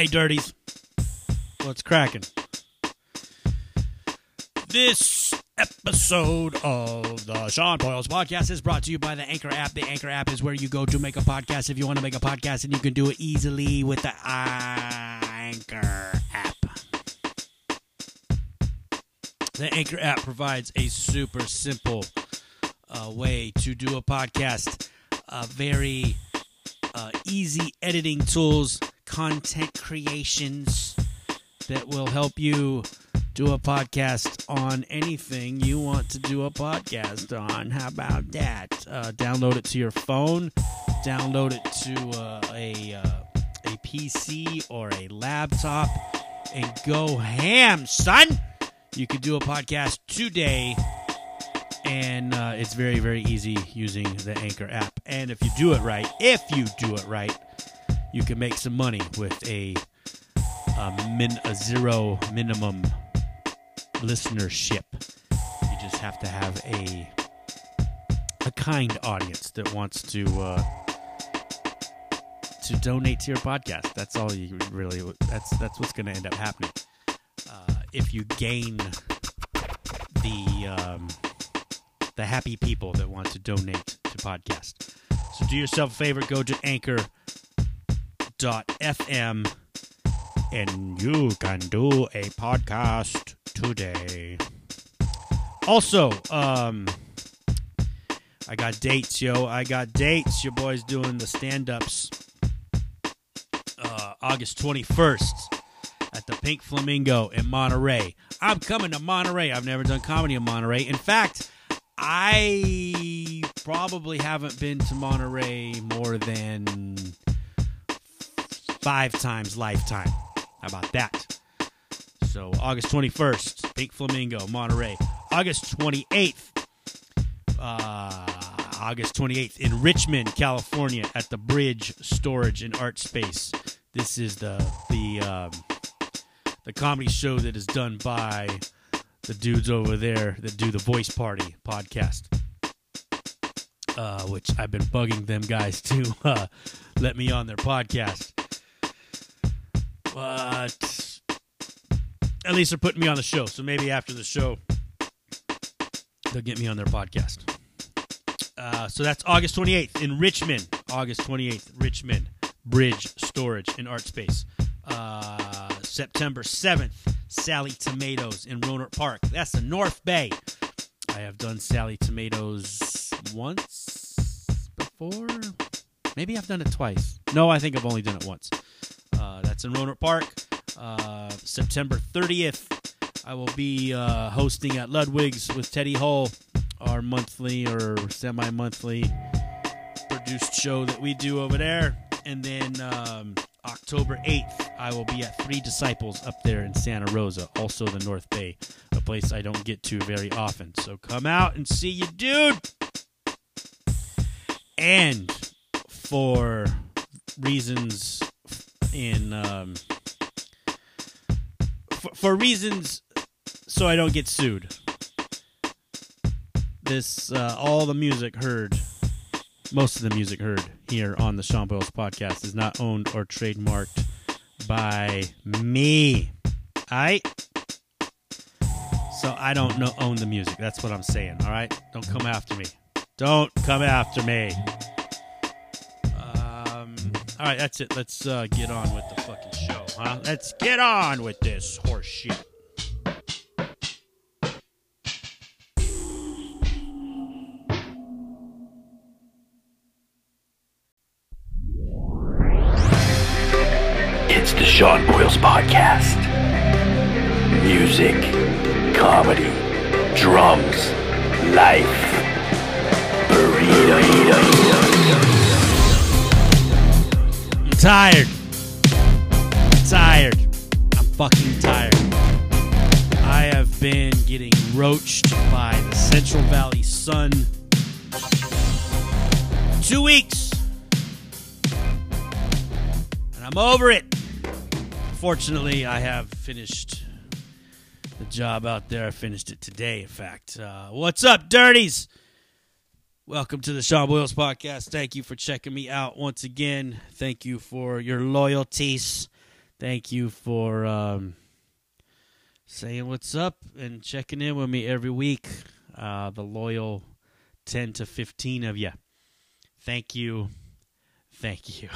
Hey, dirties. What's cracking? This episode of the Sean Boyles podcast is brought to you by the Anchor app. The Anchor app is where you go to make a podcast if you want to make a podcast, and you can do it easily with the Anchor app. The Anchor app provides a super simple uh, way to do a podcast. Uh, very uh, easy editing tools, content creations that will help you do a podcast on anything you want to do a podcast on. How about that? Uh, download it to your phone, download it to uh, a uh, a PC or a laptop, and go ham, son. You could do a podcast today and uh, it's very very easy using the anchor app and if you do it right if you do it right you can make some money with a, a, min, a zero minimum listenership. You just have to have a a kind audience that wants to uh, to donate to your podcast. That's all you really that's that's what's going to end up happening. Uh, if you gain the um, the happy people that want to donate to podcast. So do yourself a favor, go to anchor.fm and you can do a podcast today. Also, um I got dates, yo. I got dates. Your boy's doing the stand-ups uh August 21st at the Pink Flamingo in Monterey. I'm coming to Monterey. I've never done comedy in Monterey. In fact, I probably haven't been to Monterey more than five times lifetime. How about that? So August 21st, Pink Flamingo, Monterey. August 28th, uh, August 28th in Richmond, California, at the Bridge Storage and Art Space. This is the the um, the comedy show that is done by the dudes over there that do the Voice Party podcast, uh, which I've been bugging them guys to uh, let me on their podcast. But at least they're putting me on the show, so maybe after the show they'll get me on their podcast. Uh, so that's August 28th in Richmond. August 28th, Richmond Bridge Storage and Art Space. Uh, September 7th, Sally Tomatoes in Rohnert Park. That's the North Bay. I have done Sally Tomatoes once before. Maybe I've done it twice. No, I think I've only done it once. Uh, that's in Rohnert Park. Uh, September 30th, I will be uh, hosting at Ludwig's with Teddy Hull, our monthly or semi monthly produced show that we do over there. And then um, October 8th, I will be at Three Disciples up there in Santa Rosa, also the North Bay, a place I don't get to very often. So come out and see you, dude. And for reasons in um, for, for reasons so I don't get sued. This uh, all the music heard most of the music heard here on the Sean Boyles podcast is not owned or trademarked by me. I so I don't know own the music. That's what I'm saying. All right, don't come after me. Don't come after me. All right, that's it. Let's uh, get on with the fucking show, huh? Let's get on with this horse shit. It's the Sean Boyles Podcast. Music, comedy, drums, life. Burrito. I'm tired. I'm tired. I'm fucking tired. I have been getting roached by the Central Valley Sun. Two weeks. And I'm over it. Fortunately, I have finished the job out there. I finished it today, in fact. Uh, what's up, dirties? Welcome to the Sean Boyles podcast. Thank you for checking me out once again. Thank you for your loyalties. thank you for um, saying what's up and checking in with me every week. Uh, the loyal 10 to 15 of you. Thank you. Thank you.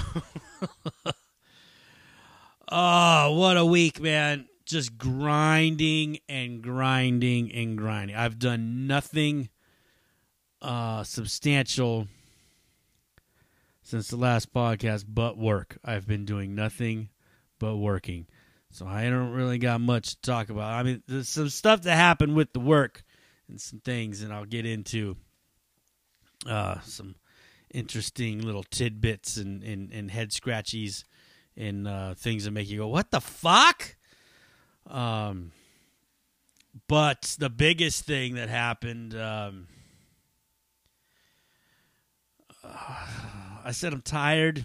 oh, what a week, man. Just grinding and grinding and grinding. I've done nothing uh, substantial since the last podcast but work. I've been doing nothing but working. So I don't really got much to talk about. I mean, there's some stuff that happened with the work and some things, and I'll get into uh, some interesting little tidbits and, and, and head scratchies and uh, things that make you go, what the fuck? Um, but the biggest thing that happened, um, I said I'm tired.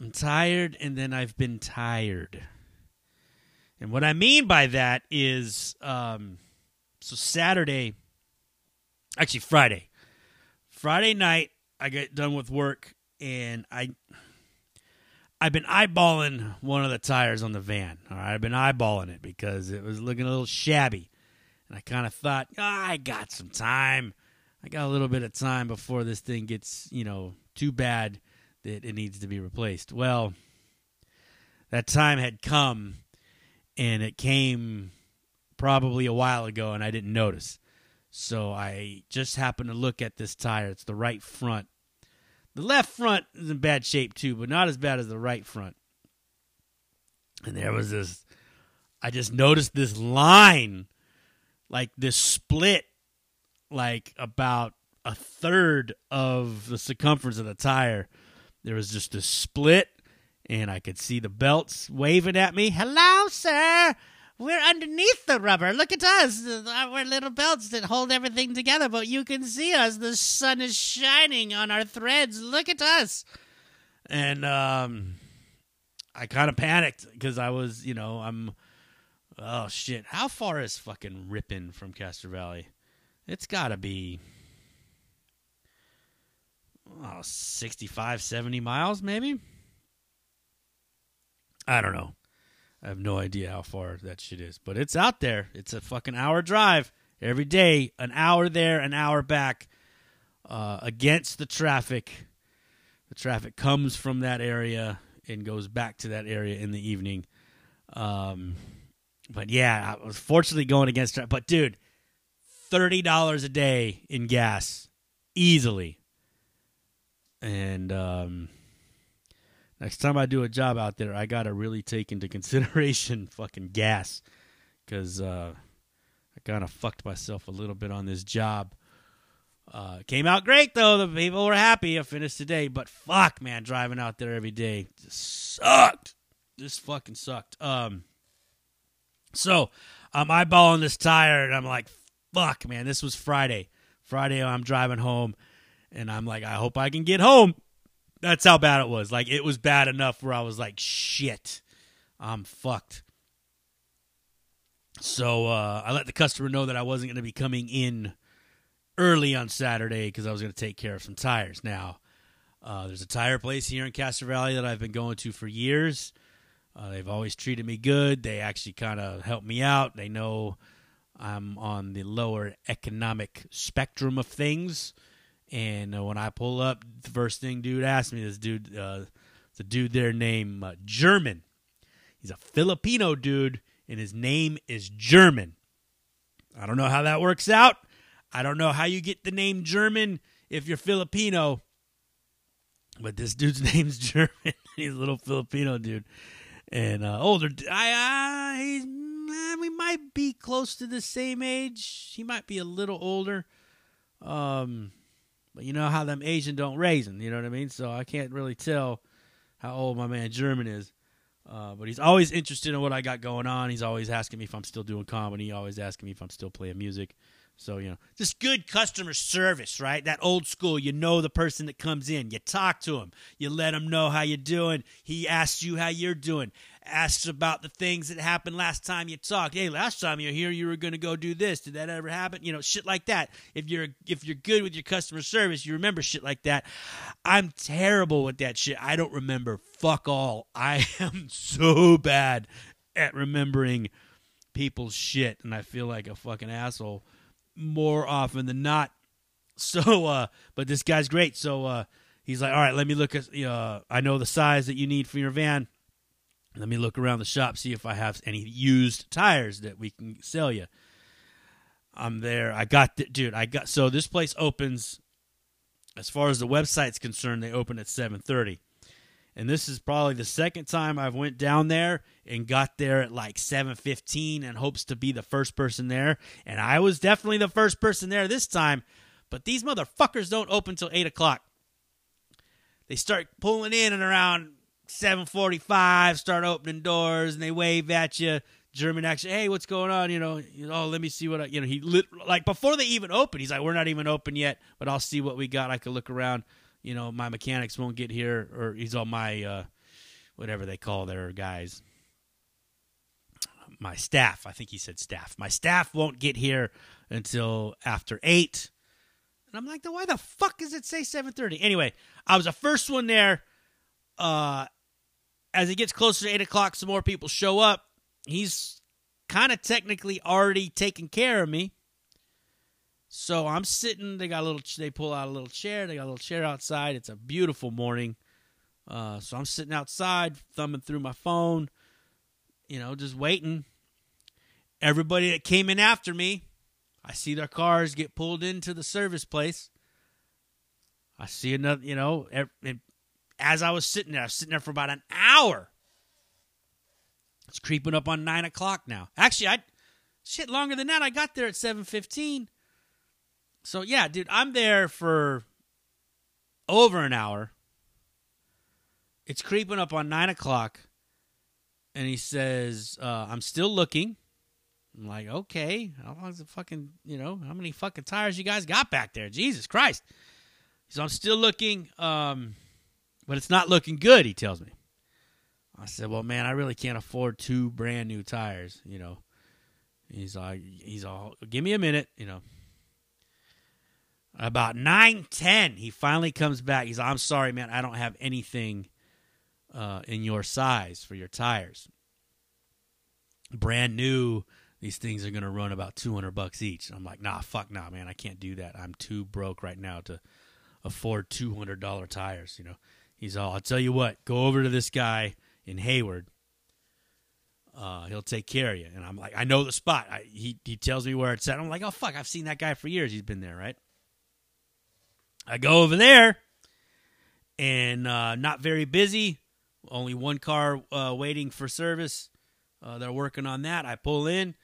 I'm tired, and then I've been tired. And what I mean by that is, um, so Saturday, actually Friday, Friday night, I get done with work, and I, I've been eyeballing one of the tires on the van. All right, I've been eyeballing it because it was looking a little shabby, and I kind of thought, oh, I got some time. I got a little bit of time before this thing gets, you know, too bad that it needs to be replaced. Well, that time had come, and it came probably a while ago, and I didn't notice. So I just happened to look at this tire. It's the right front. The left front is in bad shape too, but not as bad as the right front. And there was this, I just noticed this line, like this split, like about a third of the circumference of the tire. There was just a split, and I could see the belts waving at me. Hello, sir. We're underneath the rubber. Look at us. We're little belts that hold everything together, but you can see us. The sun is shining on our threads. Look at us. And um, I kind of panicked because I was, you know, I'm. Oh shit! How far is fucking Ripon from Castro Valley? It's got to be oh, 65, 70 miles, maybe. I don't know. I have no idea how far that shit is, but it's out there. It's a fucking hour drive every day, an hour there, an hour back, uh, against the traffic. The traffic comes from that area and goes back to that area in the evening. Um, but yeah, I was fortunately going against. But dude, thirty dollars a day in gas, easily. And um, Next time I do a job out there, I gotta really take into consideration fucking gas, because uh, I kind of fucked myself a little bit on this job. Uh, came out great though; the people were happy. I finished today, but fuck, man, driving out there every day just sucked. Just fucking sucked. Um, so I'm eyeballing this tire, and I'm like, fuck, man, this was Friday. Friday, I'm driving home, and I'm like, I hope I can get home that's how bad it was. Like it was bad enough where I was like, shit, I'm fucked. So uh, I let the customer know that I wasn't going to be coming in early on Saturday because I was going to take care of some tires. Now, uh, there's a tire place here in Castro Valley that I've been going to for years. Uh, they've always treated me good. They actually kind of help me out. They know I'm on the lower economic spectrum of things. And uh, when I pull up, the first thing dude asked me, this dude, uh, the dude there named uh, German. He's a Filipino dude, and his name is German. I don't know how that works out. I don't know how you get the name German if you're Filipino. But this dude's name's German. he's a little Filipino dude, and uh, older. I, uh, he's eh, we might be close to the same age. He might be a little older. Um, but you know how them Asian don't raise raisin, you know what I mean? So I can't really tell how old my man German is. Uh, but he's always interested in what I got going on. He's always asking me if I'm still doing comedy. Always asking me if I'm still playing music. So, you know, just good customer service, right? That old school, you know the person that comes in. You talk to him. You let him know how you're doing. He asks you how you're doing. Asks about the things that happened last time you talked. Hey, last time you were here, you were going to go do this. Did that ever happen? You know, shit like that. If you're if you're good with your customer service, you remember shit like that. I'm terrible with that shit. I don't remember fuck all. I am so bad at remembering people's shit, and I feel like a fucking asshole more often than not. So, uh, but this guy's great. So, uh, he's like, all right, let me look at, uh, I know the size that you need for your van. Let me look around the shop, see if I have any used tires that we can sell you. I'm there. I got, the, dude, I got, so this place opens, as far as the website's concerned, they open at 730 and this is probably the second time I've went down there and got there at like 7:15 and hopes to be the first person there. And I was definitely the first person there this time, but these motherfuckers don't open till eight o'clock. They start pulling in and around 7:45, start opening doors, and they wave at you. German accent. Hey, what's going on? You know, oh, let me see what I, you know. He lit, like before they even open. He's like, we're not even open yet, but I'll see what we got. I could look around you know, my mechanics won't get here, or he's all my, uh, whatever they call their guys. My staff, I think he said staff. My staff won't get here until after eight. And I'm like, why the fuck does it say 7:30? Anyway, I was the first one there. Uh, as it gets closer to eight o'clock, some more people show up. He's kind of technically already taking care of me. So I'm sitting. They got a little. They pull out a little chair. They got a little chair outside. It's a beautiful morning. Uh, so I'm sitting outside, thumbing through my phone. You know, just waiting. Everybody that came in after me, I see their cars get pulled into the service place. I see another. You know, as I was sitting there, I was sitting there for about an hour. It's creeping up on nine o'clock now. Actually, I shit longer than that. I got there at seven fifteen so yeah, dude, I'm there for over an hour. It's creeping up on nine o'clock, and he says, uh, "I'm still looking." I'm like, "Okay, how long's the fucking you know how many fucking tires you guys got back there? Jesus Christ!" So I'm still looking, um, but it's not looking good. He tells me. I said, "Well, man, I really can't afford two brand new tires." You know, he's like, "He's all, give me a minute," you know. About nine ten, he finally comes back. He's, I'm sorry, man, I don't have anything uh, in your size for your tires. Brand new, these things are to run about 200 bucks each. I'm like, nah, fuck nah, man, I can't do that. I'm too broke right now to afford $200 tires, you know. He's all, I'll tell you what, go over to this guy in Hayward. Uh, he'll take care of you. And I'm like, I know the spot. I, he, he tells me where it's at. I'm like, oh, fuck, I've seen that guy for years. He's been there, right? I go over there and uh, not very busy. Only one car uh, waiting for service. Uh, they're working on that. I pull in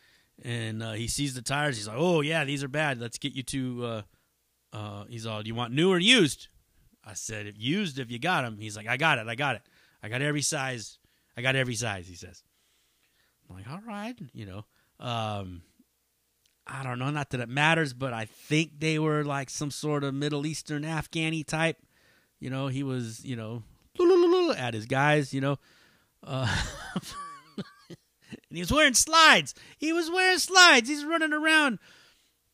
and uh, he sees the tires. He's like, "Oh yeah, these are bad. Let's get you to." Uh, uh, he's all, "Do you want new or used?" I said, "If used, if you got them." He's like, "I got it. I got it. I got every size. I got every size." He says. I'm like, "All right, you know." Um, I don't know, not that it matters, but I think they were like some sort of Middle Eastern Afghani type. You know, he was, you know, at his guys, you know. Uh, and he was wearing slides. He was wearing slides. He's running around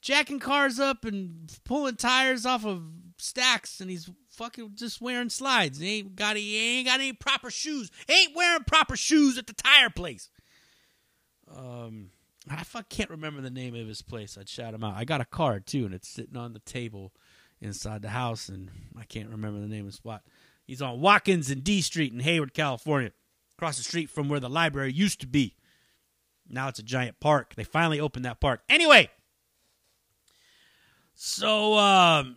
jacking cars up and pulling tires off of stacks and he's fucking just wearing slides. He ain't got he ain't got any proper shoes. He ain't wearing proper shoes at the tire place. Um I fuck can't remember the name of his place. I'd shout him out. I got a card too, and it's sitting on the table inside the house, and I can't remember the name of the spot. He's on Watkins and D Street in Hayward, California, across the street from where the library used to be. Now it's a giant park. They finally opened that park. Anyway, so um,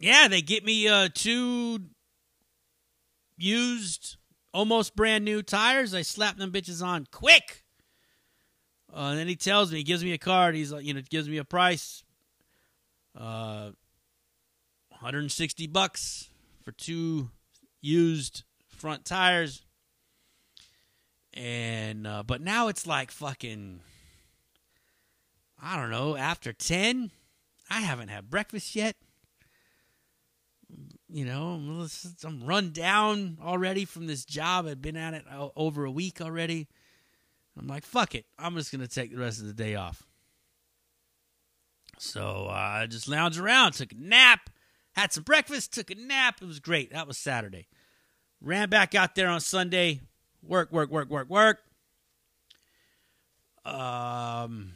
yeah, they get me uh, two used, almost brand new tires. I slap them bitches on quick uh, and then he tells me, he gives me a card. He's like, you know, gives me a price, uh, 160 bucks for two used front tires. And uh, but now it's like fucking, I don't know, after 10. I haven't had breakfast yet. You know, I'm run down already from this job. I've been at it over a week already. I'm like, fuck it. I'm just going to take the rest of the day off. So uh, I just lounged around, took a nap, had some breakfast, took a nap. It was great. That was Saturday. Ran back out there on Sunday. Work, work, work, work, work. Um,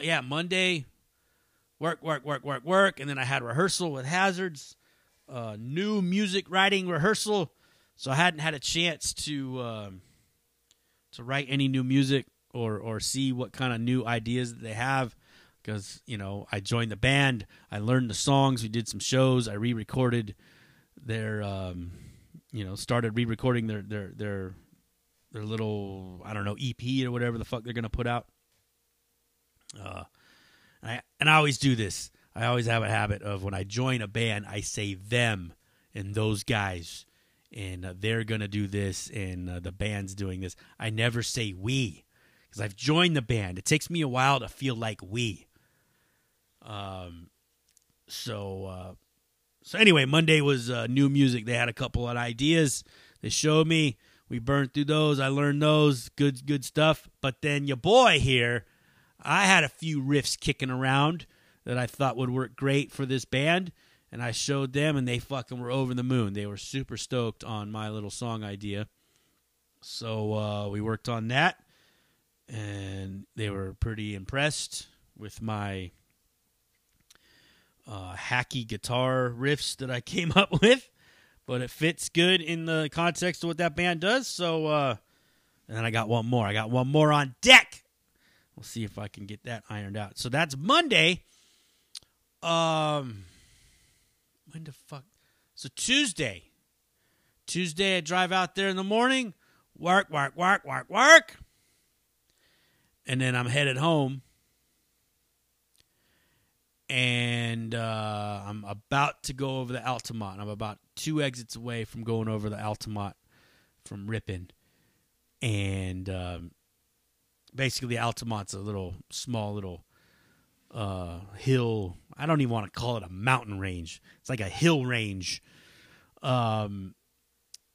yeah, Monday, work, work, work, work, work, and then I had rehearsal with Hazards, uh, new music writing rehearsal. So I hadn't had a chance to um, to write any new music or or see what kind of new ideas that they have. Because you know I joined the band, I learned the songs, we did some shows, I re-recorded their um, you know started re-recording their their their their little I don't know EP or whatever the fuck they're gonna put out. Uh, and I and I always do this. I always have a habit of when I join a band, I say them and those guys, and uh, they're gonna do this, and uh, the band's doing this. I never say we because I've joined the band. It takes me a while to feel like we. Um, so uh, so anyway, Monday was uh, new music. They had a couple of ideas. They showed me. We burned through those. I learned those. Good good stuff. But then your boy here, I had a few riffs kicking around that I thought would work great for this band. And I showed them, and they fucking were over the moon. They were super stoked on my little song idea. So uh, we worked on that, and they were pretty impressed with my uh, hacky guitar riffs that I came up with, but it fits good in the context of what that band does. So, uh, and then I got one more. I got one more on deck. We'll see if I can get that ironed out. So that's Monday. Um, when the fuck? So Tuesday. Tuesday, I drive out there in the morning, work, work, work, work, work, and then I'm headed home and uh, I'm about to go over the Altamont. I'm about two exits away from going over the Altamont from Ripon, and um, basically Altamont's a little small little uh, hill. I don't even want to call it a mountain range. It's like a hill range um,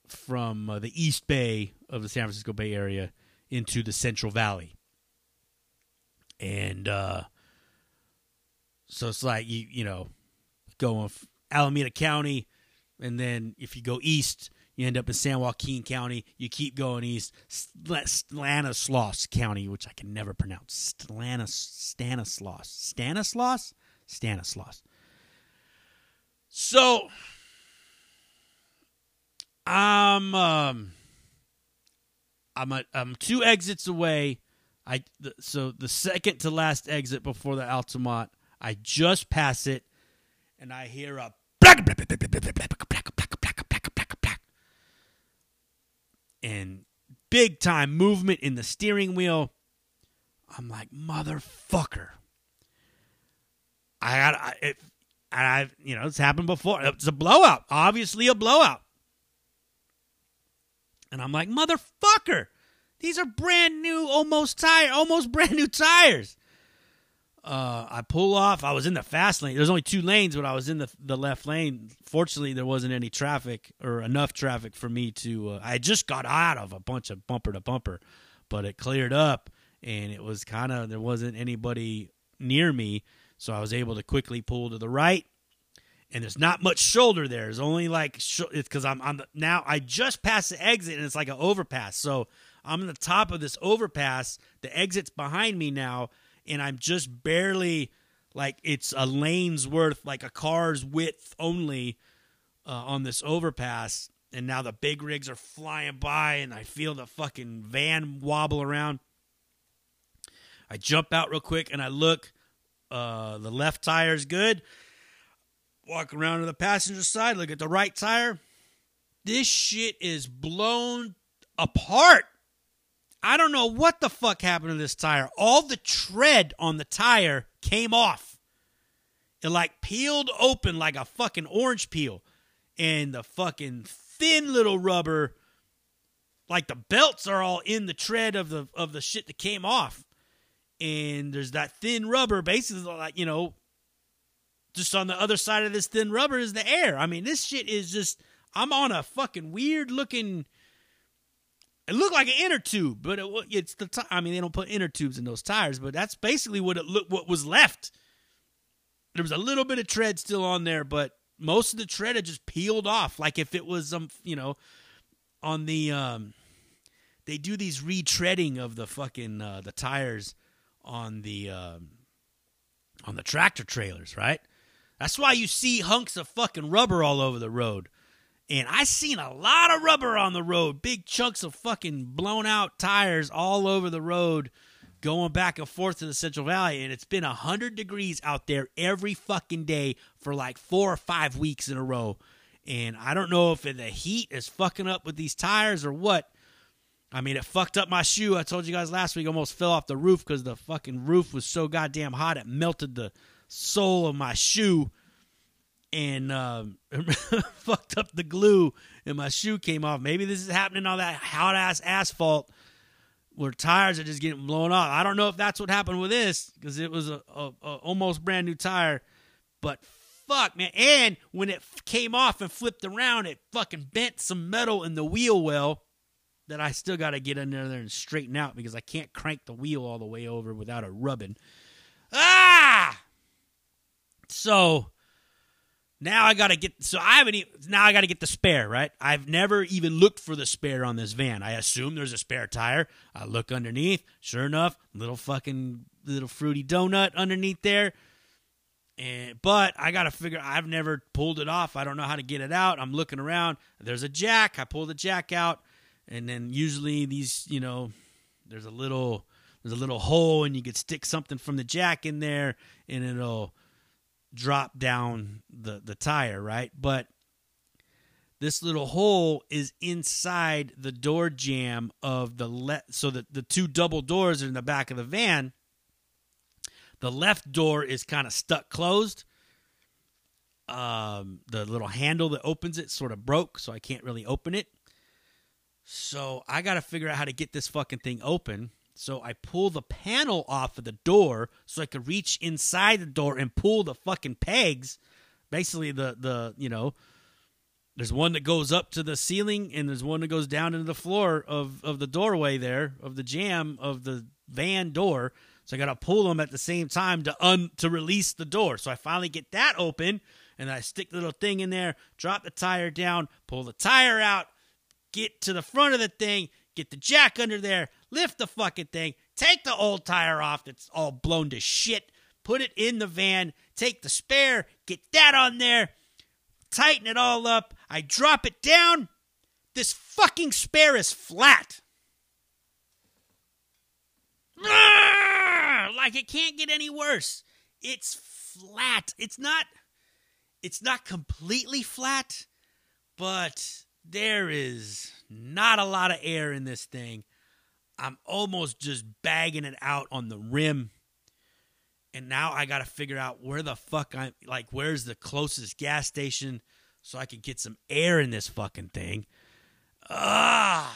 from uh, the East Bay of the San Francisco Bay Area into the Central Valley, and uh, so it's like you you know going Alameda County, and then if you go east, you end up in San Joaquin County. You keep going east, Stanislaus County, which I can never pronounce. Stanis, Stanislaus, Stanislaus, Stanislaus. So, I'm um, I'm a, I'm two exits away. I so the second to last exit before the Altamont I just pass it, and I hear a and big time movement in the steering wheel. I'm like, motherfucker. I got it. I've, you know, it's happened before. It's a blowout, obviously a blowout. And I'm like, motherfucker, these are brand new, almost tire, almost brand new tires. Uh, I pull off. I was in the fast lane. There's only two lanes, but I was in the the left lane. Fortunately, there wasn't any traffic or enough traffic for me to. Uh, I just got out of a bunch of bumper to bumper, but it cleared up, and it was kind of there wasn't anybody near me, so I was able to quickly pull to the right. And there's not much shoulder there. There's only like sh- it's because I'm on the now. I just passed the exit, and it's like an overpass. So I'm on the top of this overpass. The exit's behind me now and I'm just barely like it's a lane's worth, like a car's width only uh, on this overpass. And now the big rigs are flying by, and I feel the fucking van wobble around. I jump out real quick and I look. Uh, the left tire is good. Walk around to the passenger side, look at the right tire. This shit is blown apart. I don't know what the fuck happened to this tire. All the tread on the tire came off. It like peeled open like a fucking orange peel. And the fucking thin little rubber, like the belts are all in the tread of the of the shit that came off. and there's that thin rubber, basically like you know, just on the other side of this thin rubber is the air. I mean, this shit is just. I'm on a fucking weird looking. It looked like an inner tube, but it, it's the. T- I mean, they don't put inner tubes in those tires, but that's basically what it looked. What was left. There was a little bit of tread still on there, but most of the tread had just peeled off, like if it was some, you know, on the. um They do these retreading of the fucking uh, the tires on the um, on the tractor trailers, right? That's why you see hunks of fucking rubber all over the road. And I seen a lot of rubber on the road, big chunks of fucking blown out tires all over the road going back and forth to the Central Valley. And it's been 100 degrees out there every fucking day for like four or five weeks in a row. And I don't know if the heat is fucking up with these tires or what. I mean, it fucked up my shoe. I told you guys last week, almost fell off the roof because the fucking roof was so goddamn hot it melted the sole of my shoe and um, fucked up the glue, and my shoe came off. Maybe this is happening on that hot ass asphalt where tires are just getting blown off. I don't know if that's what happened with this because it was a, a, a, almost brand new tire, but fuck man. And when it came off and flipped around, it fucking bent some metal in the wheel well that I still got to get in there and straighten out because I can't crank the wheel all the way over without a rubbing. Ah! So now I got to get so I haven't even, now I got to get the spare, right? I've never even looked for the spare on this van. I assume there's a spare tire. I look underneath, sure enough, little fucking little fruity donut underneath there. And but I got to figure I've never pulled it off. I don't know how to get it out. I'm looking around. There's a jack. I pull the jack out and then usually these, you know, there's a little there's a little hole and you could stick something from the jack in there and it'll drop down the the tire, right? But this little hole is inside the door jamb of the left so that the two double doors are in the back of the van. The left door is kind of stuck closed. Um, the little handle that opens it sort of broke, so I can't really open it. So I got to figure out how to get this fucking thing open. So I pull the panel off of the door so I could reach inside the door and pull the fucking pegs. Basically, the the you know, there's one that goes up to the ceiling and there's one that goes down into the floor of of the doorway there of the jam of the van door. So I got to pull them at the same time to un to release the door. So I finally get that open and I stick the little thing in there, drop the tire down, pull the tire out, get to the front of the thing, get the jack under there, lift the fucking thing, take the old tire off that's all blown to shit, put it in the van, take the spare, get that on there, tighten it all up. I drop it down. This fucking spare is flat. Ah! Like it can't get any worse. It's flat. It's not it's not completely flat, but there is not a lot of air in this thing. I'm almost just bagging it out on the rim. And now I got to figure out where the fuck I'm like, where's the closest gas station so I can get some air in this fucking thing. Ah.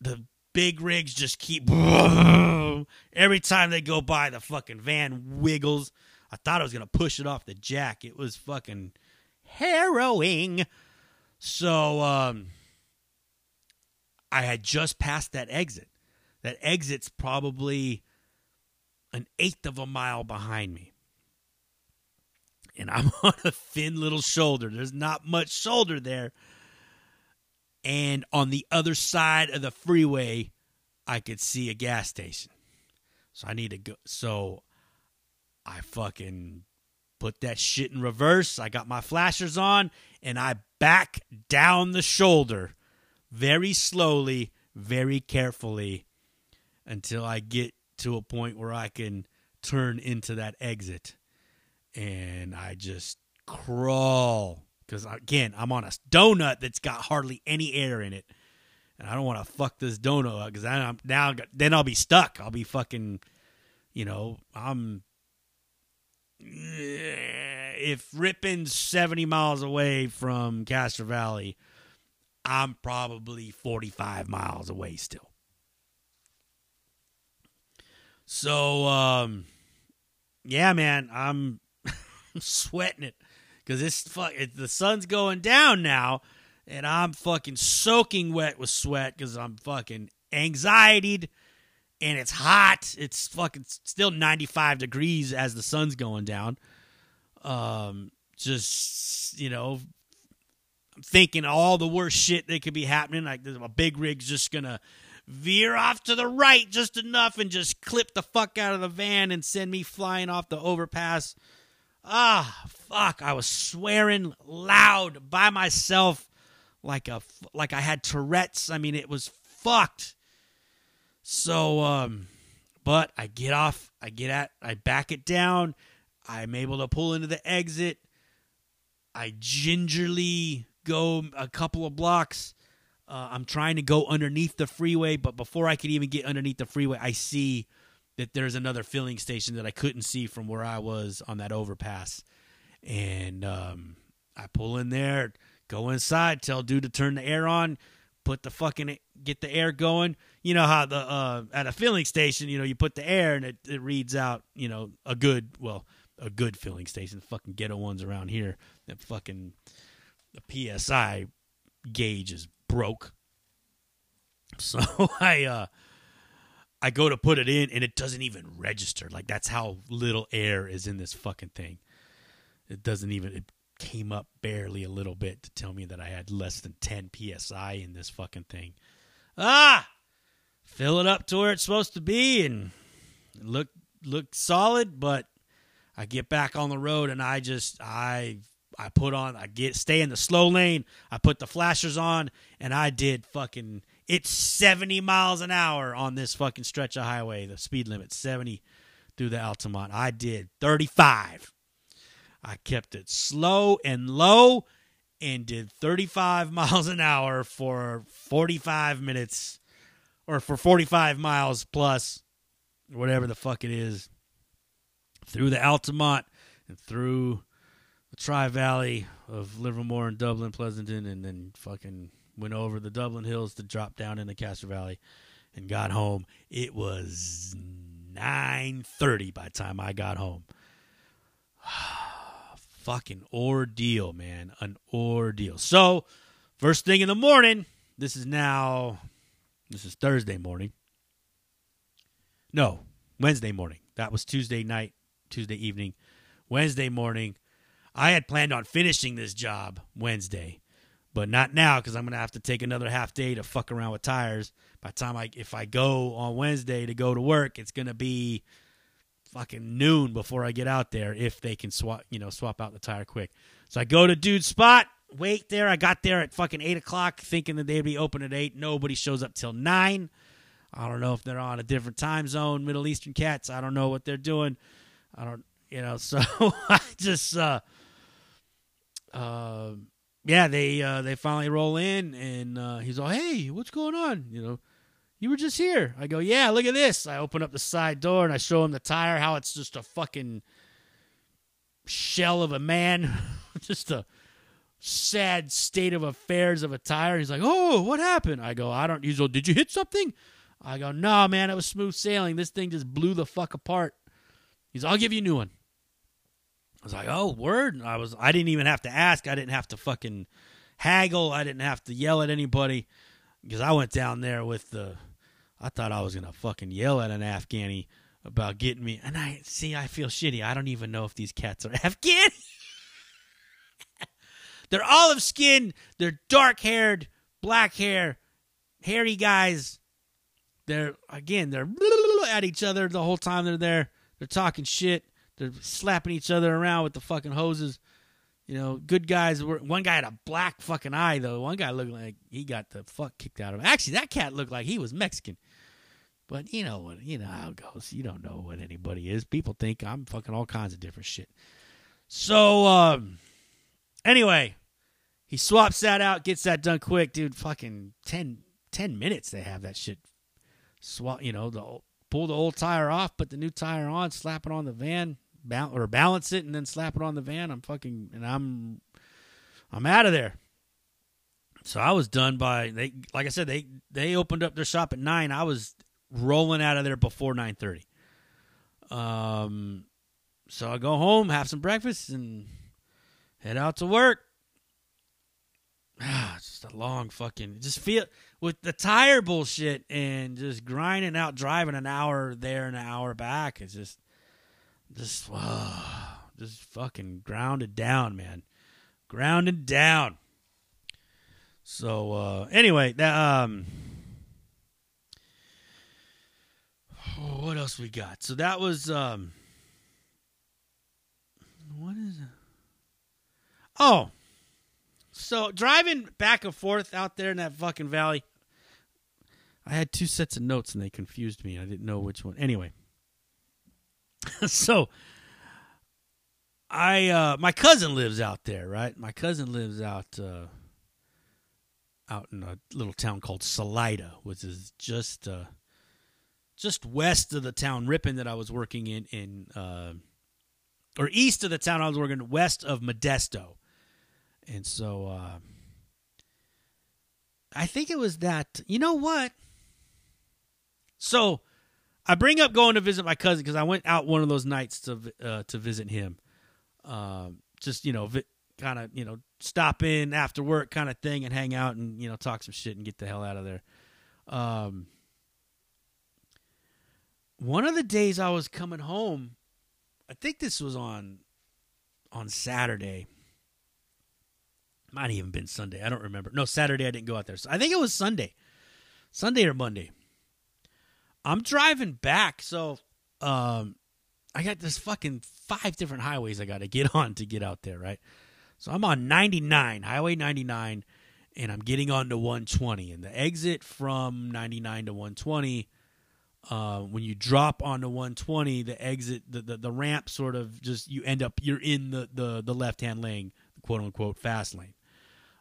The big rigs just keep. Every time they go by, the fucking van wiggles. I thought I was to push it off the jack. It was fucking harrowing. So, um, I had just passed that exit. That exit's probably an eighth of a mile behind me. And I'm on a thin little shoulder. There's not much shoulder there. And on the other side of the freeway, I could see a gas station. So I need to go. So I fucking put that shit in reverse. I got my flashers on and I back down the shoulder very slowly, very carefully until I get to a point where I can turn into that exit. And I just crawl because again, I'm on a donut that's got hardly any air in it. And I don't want to fuck this donut because I'm now then I'll be stuck. I'll be fucking, you know, I'm if Ripon's 70 miles away from Castro Valley, I'm probably 45 miles away still. So, um, yeah, man, I'm sweating it because it's fuck it, the sun's going down now, and I'm fucking soaking wet with sweat because I'm fucking anxietied, and it's hot. It's fucking still 95 degrees as the sun's going down. Um, just you know, thinking all the worst shit that could be happening. Like a big rig's just gonna veer off to the right just enough and just clip the fuck out of the van and send me flying off the overpass. Ah, fuck! I was swearing loud by myself, like a like I had Tourette's. I mean, it was fucked. So, um, but I get off. I get at. I back it down. I'm able to pull into the exit. I gingerly go a couple of blocks. Uh, I'm trying to go underneath the freeway, but before I could even get underneath the freeway, I see that there's another filling station that I couldn't see from where I was on that overpass. And um, I pull in there, go inside, tell dude to turn the air on, put the fucking get the air going. You know how the uh, at a filling station, you know, you put the air and it, it reads out, you know, a good well, a good filling station. Fucking ghetto ones around here that fucking the PSI gauge is broke. So I uh I go to put it in and it doesn't even register. Like that's how little air is in this fucking thing. It doesn't even it came up barely a little bit to tell me that I had less than 10 psi in this fucking thing. Ah! Fill it up to where it's supposed to be and look look solid, but I get back on the road and I just I I put on I get stay in the slow lane. I put the flashers on and I did fucking it's 70 miles an hour on this fucking stretch of highway. The speed limit 70 through the Altamont. I did 35. I kept it slow and low and did 35 miles an hour for 45 minutes or for 45 miles plus whatever the fuck it is through the Altamont and through Tri Valley of Livermore and Dublin, Pleasanton, and then fucking went over the Dublin Hills to drop down in the Castro Valley and got home. It was 9:30 by the time I got home. Fucking ordeal, man. An ordeal. So, first thing in the morning, this is now this is Thursday morning. No, Wednesday morning. That was Tuesday night, Tuesday evening. Wednesday morning, I had planned on finishing this job Wednesday but not now because I'm gonna have to take another half day to fuck around with tires. By the time I if I go on Wednesday to go to work, it's gonna be fucking noon before I get out there if they can swap you know swap out the tire quick. So I go to dude's spot, wait there. I got there at fucking eight o'clock, thinking that they'd be open at eight. Nobody shows up till nine. I don't know if they're on a different time zone, Middle Eastern cats. I don't know what they're doing. I don't, you know. So I just, uh, uh, yeah, they uh, they finally roll in, and uh, he's all, "Hey, what's going on?" You know, you were just here. I go, "Yeah, look at this." I open up the side door and I show him the tire, how it's just a fucking shell of a man, just a sad state of affairs of a tire. He's like, "Oh, what happened?" I go, "I don't." He's "Did you hit something?" I go, "No, man, it was smooth sailing. This thing just blew the fuck apart." He's, "I'll give you a new one." I was like, "Oh, word!" I was. I didn't even have to ask. I didn't have to fucking haggle. I didn't have to yell at anybody because I went down there with the. I thought I was gonna fucking yell at an Afghani about getting me, and I see. I feel shitty. I don't even know if these cats are Afghani. they're olive skinned. They're dark haired, black hair, hairy guys. They're again. They're at each other the whole time they're there. They're talking shit. They're slapping each other around with the fucking hoses. You know, good guys were. One guy had a black fucking eye though. One guy looked like he got the fuck kicked out of him. Actually, that cat looked like he was Mexican. But you know what? You know how it goes. You don't know what anybody is. People think I'm fucking all kinds of different shit. So, um, anyway, he swaps that out, gets that done quick, dude. Fucking 10, 10 minutes they have that shit. Swap, you know, the pull the old tire off, put the new tire on, slap it on the van, or balance it and then slap it on the van. I'm fucking and I'm I'm out of there. So I was done by they like I said they they opened up their shop at 9. I was rolling out of there before 9:30. Um, so I go home, have some breakfast, and head out to work. Ah, just a long fucking. Just feel with the tire bullshit and just grinding out, driving an hour there and an hour back. It's just, just, just fucking grounded down, man, grounded down. So uh, anyway, that um, what else we got? So that was um, what is it? Oh, so driving back and forth out there in that fucking valley, I had two sets of notes and they confused me. I didn't know which one. Anyway, so I uh, my cousin lives out there, right? My cousin lives out uh, out in a little town called Salida, which is just uh, just west of the town Ripon that I was working in in uh, or east of the town I was working west of Modesto. And so uh, I think it was that. You know what? So I bring up going to visit my cousin because I went out one of those nights to uh, to visit him. Um, just you know, vi- kind of you know, stop in after work kind of thing and hang out and you know talk some shit and get the hell out of there. Um, one of the days I was coming home, I think this was on on Saturday. Might even been Sunday. I don't remember. No, Saturday I didn't go out there. So I think it was Sunday. Sunday or Monday. I'm driving back, so um I got this fucking five different highways I got to get on to get out there, right? So I'm on 99, Highway 99, and I'm getting on to 120. And the exit from 99 to 120, uh, when you drop onto 120, the exit, the, the, the ramp sort of just, you end up, you're in the, the, the left hand lane, quote unquote, fast lane.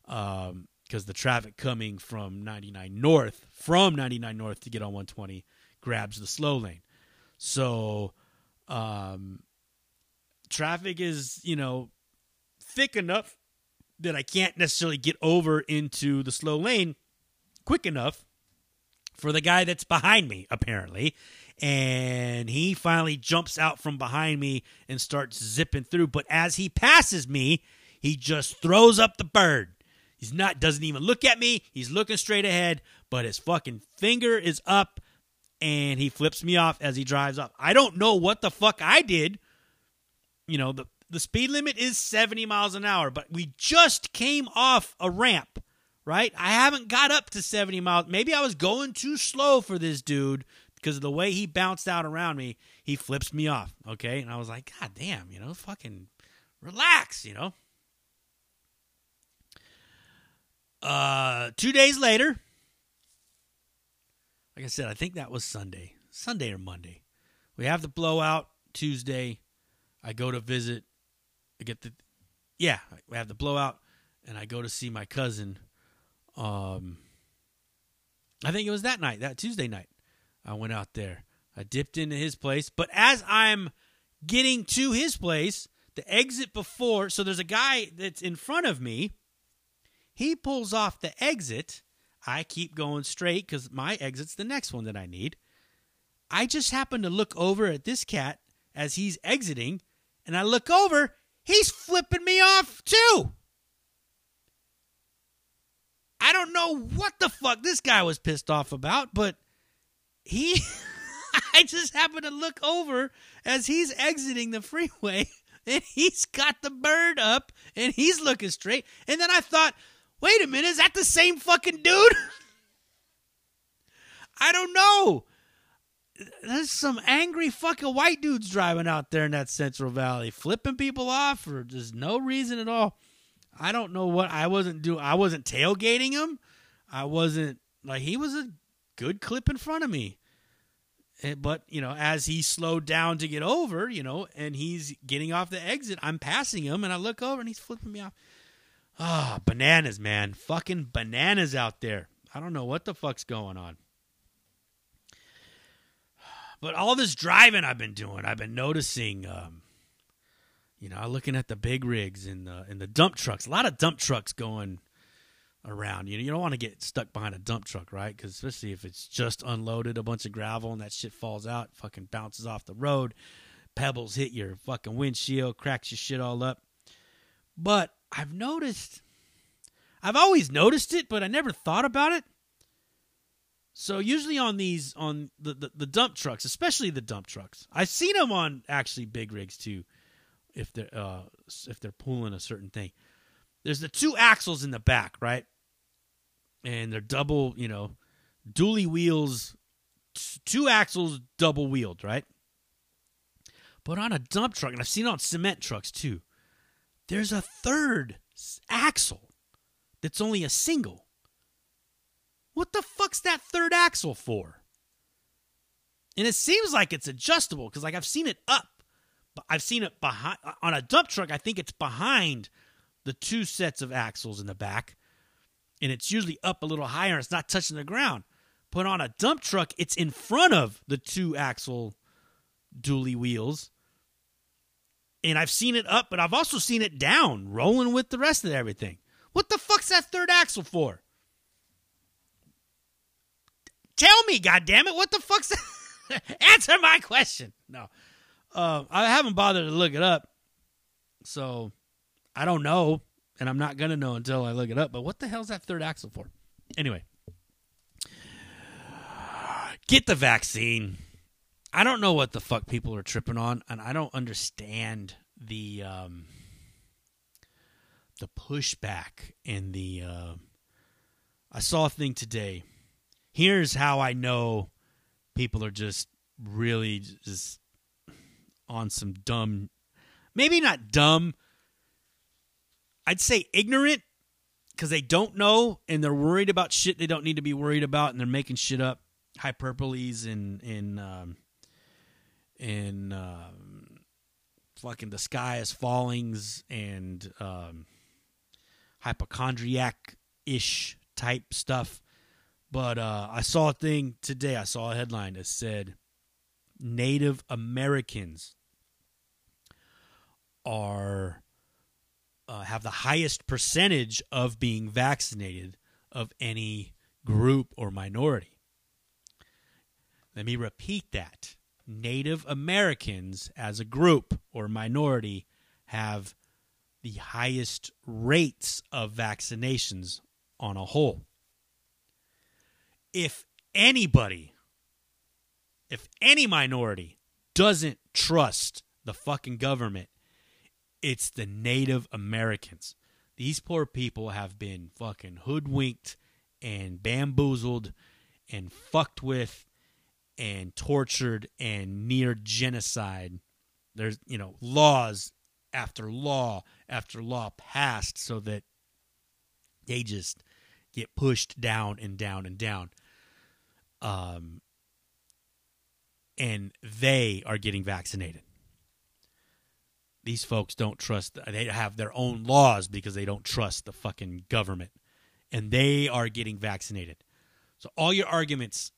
Because um, the traffic coming from 99 north, from 99 north to get on 120, grabs the slow lane. So, um, traffic is, you know, thick enough that I can't necessarily get over into the slow lane quick enough for the guy that's behind me, apparently. And he finally jumps out from behind me and starts zipping through. But as he passes me, he just throws up the bird. He's not doesn't even look at me. He's looking straight ahead, but his fucking finger is up and he flips me off as he drives up. I don't know what the fuck I did. You know, the the speed limit is 70 miles an hour, but we just came off a ramp, right? I haven't got up to 70 miles. Maybe I was going too slow for this dude because of the way he bounced out around me. He flips me off, okay? And I was like, God damn, you know, fucking relax, you know? Uh, two days later, like I said, I think that was Sunday, Sunday or Monday. We have the blowout Tuesday. I go to visit I get the yeah, we have the blowout, and I go to see my cousin. Um, I think it was that night, that Tuesday night. I went out there. I dipped into his place, but as I'm getting to his place, the exit before, so there's a guy that's in front of me. He pulls off the exit. I keep going straight because my exit's the next one that I need. I just happen to look over at this cat as he's exiting, and I look over He's flipping me off too. I don't know what the fuck this guy was pissed off about, but he I just happen to look over as he's exiting the freeway and he's got the bird up and he's looking straight. And then I thought, wait a minute, is that the same fucking dude? I don't know there's some angry fucking white dudes driving out there in that Central Valley, flipping people off for just no reason at all. I don't know what I wasn't doing. I wasn't tailgating him. I wasn't like he was a good clip in front of me. Eh, but you know, as he slowed down to get over, you know, and he's getting off the exit, I'm passing him, and I look over and he's flipping me off. Ah, bananas, man, fucking bananas out there. I don't know what the fuck's going on. But all this driving I've been doing, I've been noticing. Um, you know, looking at the big rigs and the and the dump trucks. A lot of dump trucks going around. You know, you don't want to get stuck behind a dump truck, right? Because especially if it's just unloaded a bunch of gravel and that shit falls out, fucking bounces off the road, pebbles hit your fucking windshield, cracks your shit all up. But I've noticed, I've always noticed it, but I never thought about it. So usually on these on the, the, the dump trucks, especially the dump trucks, I've seen them on actually big rigs too, if they're uh, if they're pulling a certain thing. There's the two axles in the back, right? And they're double, you know, dually wheels, t- two axles, double wheeled, right? But on a dump truck, and I've seen it on cement trucks too, there's a third axle that's only a single. What the fuck's that third axle for? And it seems like it's adjustable because, like, I've seen it up, but I've seen it behind uh, on a dump truck. I think it's behind the two sets of axles in the back, and it's usually up a little higher. It's not touching the ground. But on a dump truck, it's in front of the two axle dually wheels. And I've seen it up, but I've also seen it down, rolling with the rest of everything. What the fuck's that third axle for? Tell me, goddammit, what the fuck's that? Answer my question. No. Uh, I haven't bothered to look it up. So I don't know, and I'm not to know until I look it up. But what the hell's that third axle for? Anyway, get the vaccine. I don't know what the fuck people are tripping on, and I don't understand the um, the pushback and the. Uh, I saw a thing today. Here's how I know people are just really just on some dumb, maybe not dumb. I'd say ignorant because they don't know and they're worried about shit they don't need to be worried about, and they're making shit up, hyperboles and and um, and um, fucking the sky is fallings and um, hypochondriac ish type stuff. But uh, I saw a thing today. I saw a headline that said Native Americans are uh, have the highest percentage of being vaccinated of any group or minority. Let me repeat that. Native Americans as a group or minority have the highest rates of vaccinations on a whole. If anybody, if any minority doesn't trust the fucking government, it's the Native Americans. These poor people have been fucking hoodwinked and bamboozled and fucked with and tortured and near genocide. There's, you know, laws after law after law passed so that they just get pushed down and down and down. Um, and they are getting vaccinated. These folks don't trust, they have their own laws because they don't trust the fucking government. And they are getting vaccinated. So all your arguments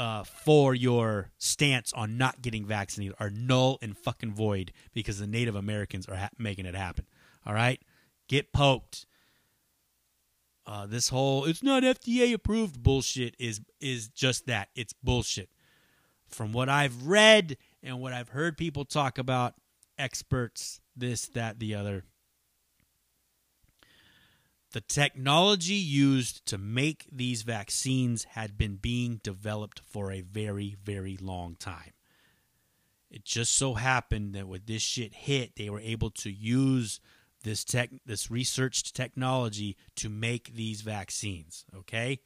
uh, for your stance on not getting vaccinated are null and fucking void because the Native Americans are ha- making it happen. All right? Get poked. Uh, this whole it's not FDA approved bullshit is is just that. It's bullshit. From what I've read and what I've heard people talk about, experts, this, that, the other, the technology used to make these vaccines had been being developed for a very, very long time. It just so happened that when this shit hit, they were able to use this tech, this researched technology to make these vaccines. Okay,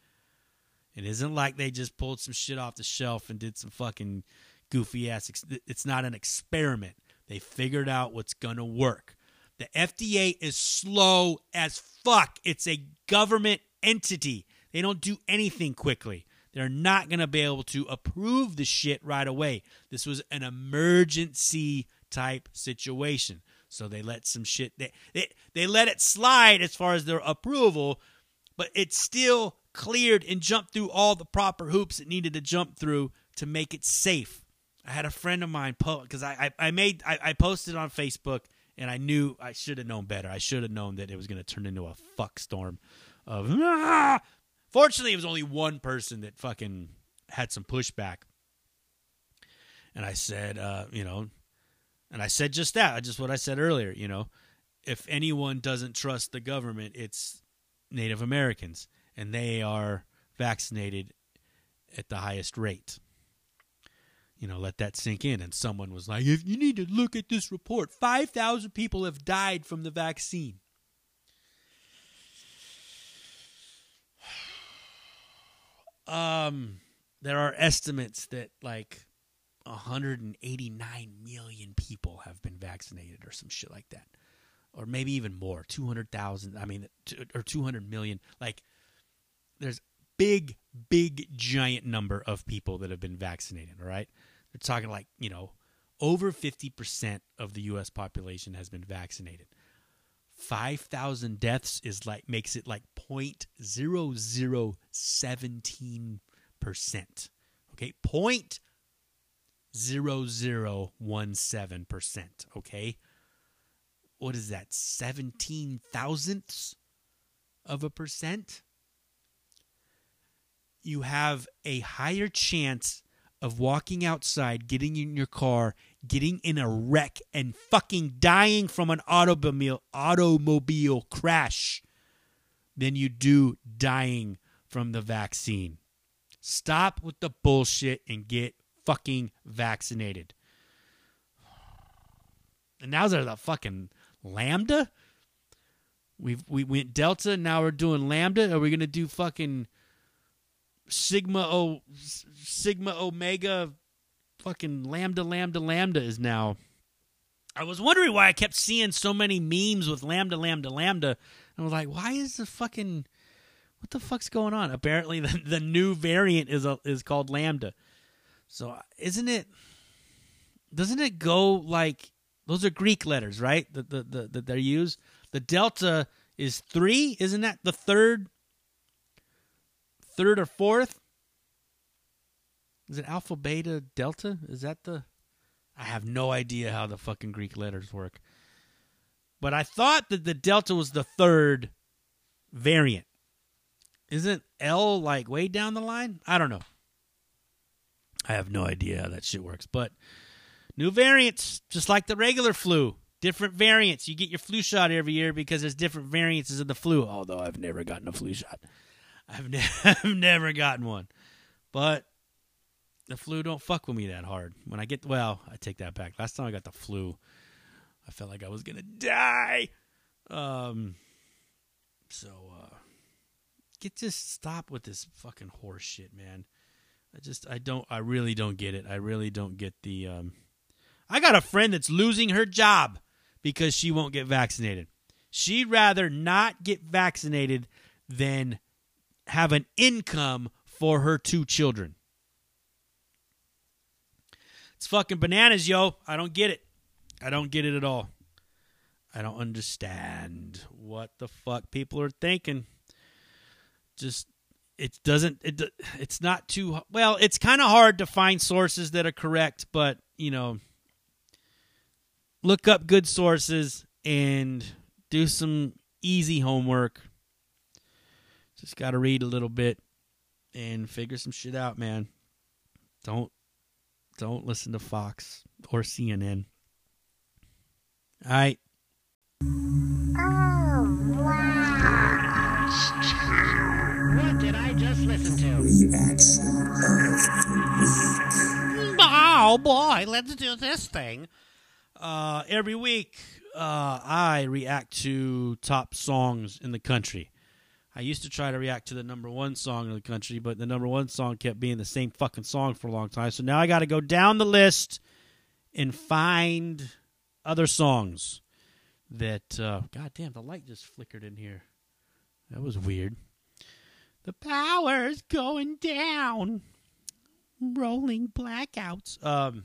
it isn't like they just pulled some shit off the shelf and did some fucking goofy ass. Ex- it's not an experiment. They figured out what's gonna work. The FDA is slow as fuck. It's a government entity. They don't do anything quickly. They're not going to be able to approve the shit right away. This was an emergency type situation. So they let some shit they, they they let it slide as far as their approval, but it still cleared and jumped through all the proper hoops it needed to jump through to make it safe. I had a friend of mine post because I, I I made I, I posted on Facebook and I knew I should have known better. I should have known that it was going to turn into a fuck storm of. Ah! Fortunately, it was only one person that fucking had some pushback, and I said, uh, you know, and I said just that, just what I said earlier. You know, if anyone doesn't trust the government, it's Native Americans, and they are vaccinated at the highest rate. You know, let that sink in. And someone was like, if you need to look at this report, 5,000 people have died from the vaccine. Um, there are estimates that like 189 million people have been vaccinated or some shit like that. Or maybe even more, 200,000, I mean, or 200 million. Like, there's big, big, giant number of people that have been vaccinated, all right? They're talking like, you know, over 50% of the U.S. population has been vaccinated. 5,000 deaths is like, makes it like 0.0017%. Okay? Point zero zero one seven percent. Okay, what is that? Seventeen thousandths of a percent. You have a higher chance of walking outside, getting in your car, getting in a wreck, and fucking dying from an automobile automobile crash than you do dying from the vaccine. Stop with the bullshit and get fucking vaccinated. And now there's a fucking lambda. We've we went delta. Now we're doing lambda. Are we gonna do fucking sigma o sigma omega? Fucking lambda lambda lambda is now. I was wondering why I kept seeing so many memes with lambda lambda lambda. I was like, why is the fucking what the fuck's going on? Apparently, the, the new variant is a, is called lambda. So isn't it? Doesn't it go like those are Greek letters, right? That the, the, that they're used. The delta is three. Isn't that the third? Third or fourth? Is it alpha, beta, delta? Is that the? I have no idea how the fucking Greek letters work. But I thought that the delta was the third variant. Isn't L like way down the line? I don't know. I have no idea how that shit works. But new variants, just like the regular flu, different variants. You get your flu shot every year because there's different variants of the flu. Although I've never gotten a flu shot, I've, ne- I've never gotten one. But the flu don't fuck with me that hard. When I get well, I take that back. Last time I got the flu, I felt like I was gonna die. Um, so uh, get just stop with this fucking horse shit, man. I just I don't I really don't get it. I really don't get the um I got a friend that's losing her job because she won't get vaccinated. She'd rather not get vaccinated than have an income for her two children. It's fucking bananas, yo. I don't get it. I don't get it at all. I don't understand what the fuck people are thinking. Just it doesn't it it's not too well it's kind of hard to find sources that are correct but you know look up good sources and do some easy homework just got to read a little bit and figure some shit out man don't don't listen to fox or cnn all right Oh, wow. What did I just listen to? Oh boy, let's do this thing. Uh, every week, uh, I react to top songs in the country. I used to try to react to the number one song in the country, but the number one song kept being the same fucking song for a long time. So now I got to go down the list and find other songs that. Uh, God damn, the light just flickered in here. That was weird. The power's going down. Rolling blackouts. Um,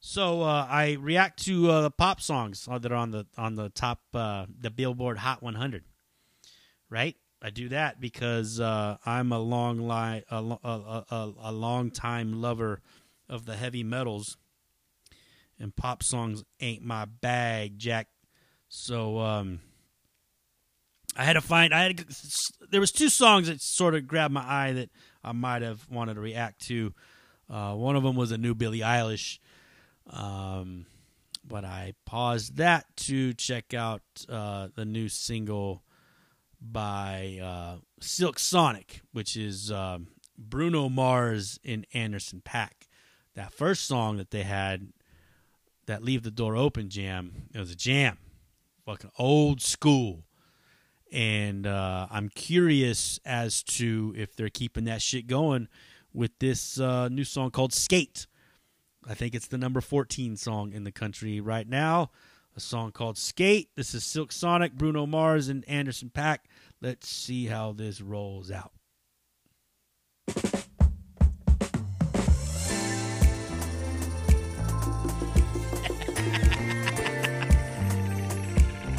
so uh, I react to uh, the pop songs that are on the on the top uh, the Billboard Hot 100. Right, I do that because uh, I'm a long li- a, a, a, a long time lover of the heavy metals, and pop songs ain't my bag, Jack. So um, I had to find. I had there was two songs that sort of grabbed my eye that I might have wanted to react to. Uh, one of them was a new Billie Eilish, um, but I paused that to check out uh, the new single by uh, Silk Sonic, which is um, Bruno Mars and Anderson .Paak. That first song that they had, that Leave the Door Open jam, it was a jam. Fucking old school. And uh, I'm curious as to if they're keeping that shit going with this uh, new song called Skate. I think it's the number 14 song in the country right now. A song called Skate. This is Silk Sonic, Bruno Mars, and Anderson .Paak. Let's see how this rolls out.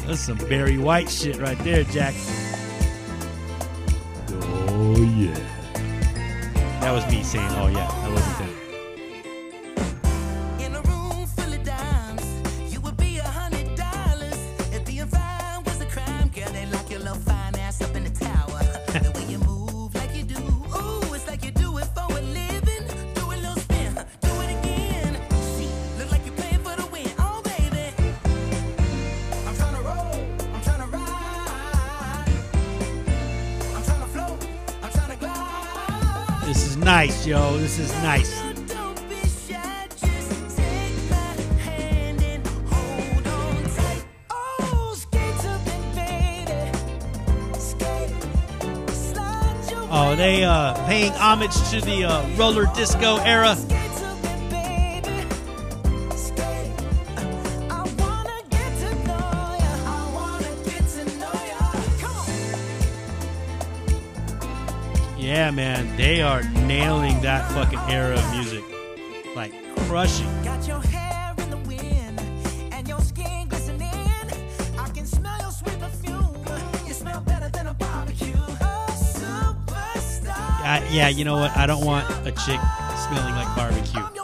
That's some Barry White shit right there, Jack. Oh yeah. That was me saying, "Oh yeah." That wasn't that. Nice, yo. This is nice. Oh, they uh paying homage to the uh, roller disco era. They are nailing that fucking era of music, like crushing. Got your hair in the wind and your skin glistening. I can smell your sweet perfume. You smell better than a barbecue. Superstar. I, yeah, you know what? I don't want a chick smelling like barbecue.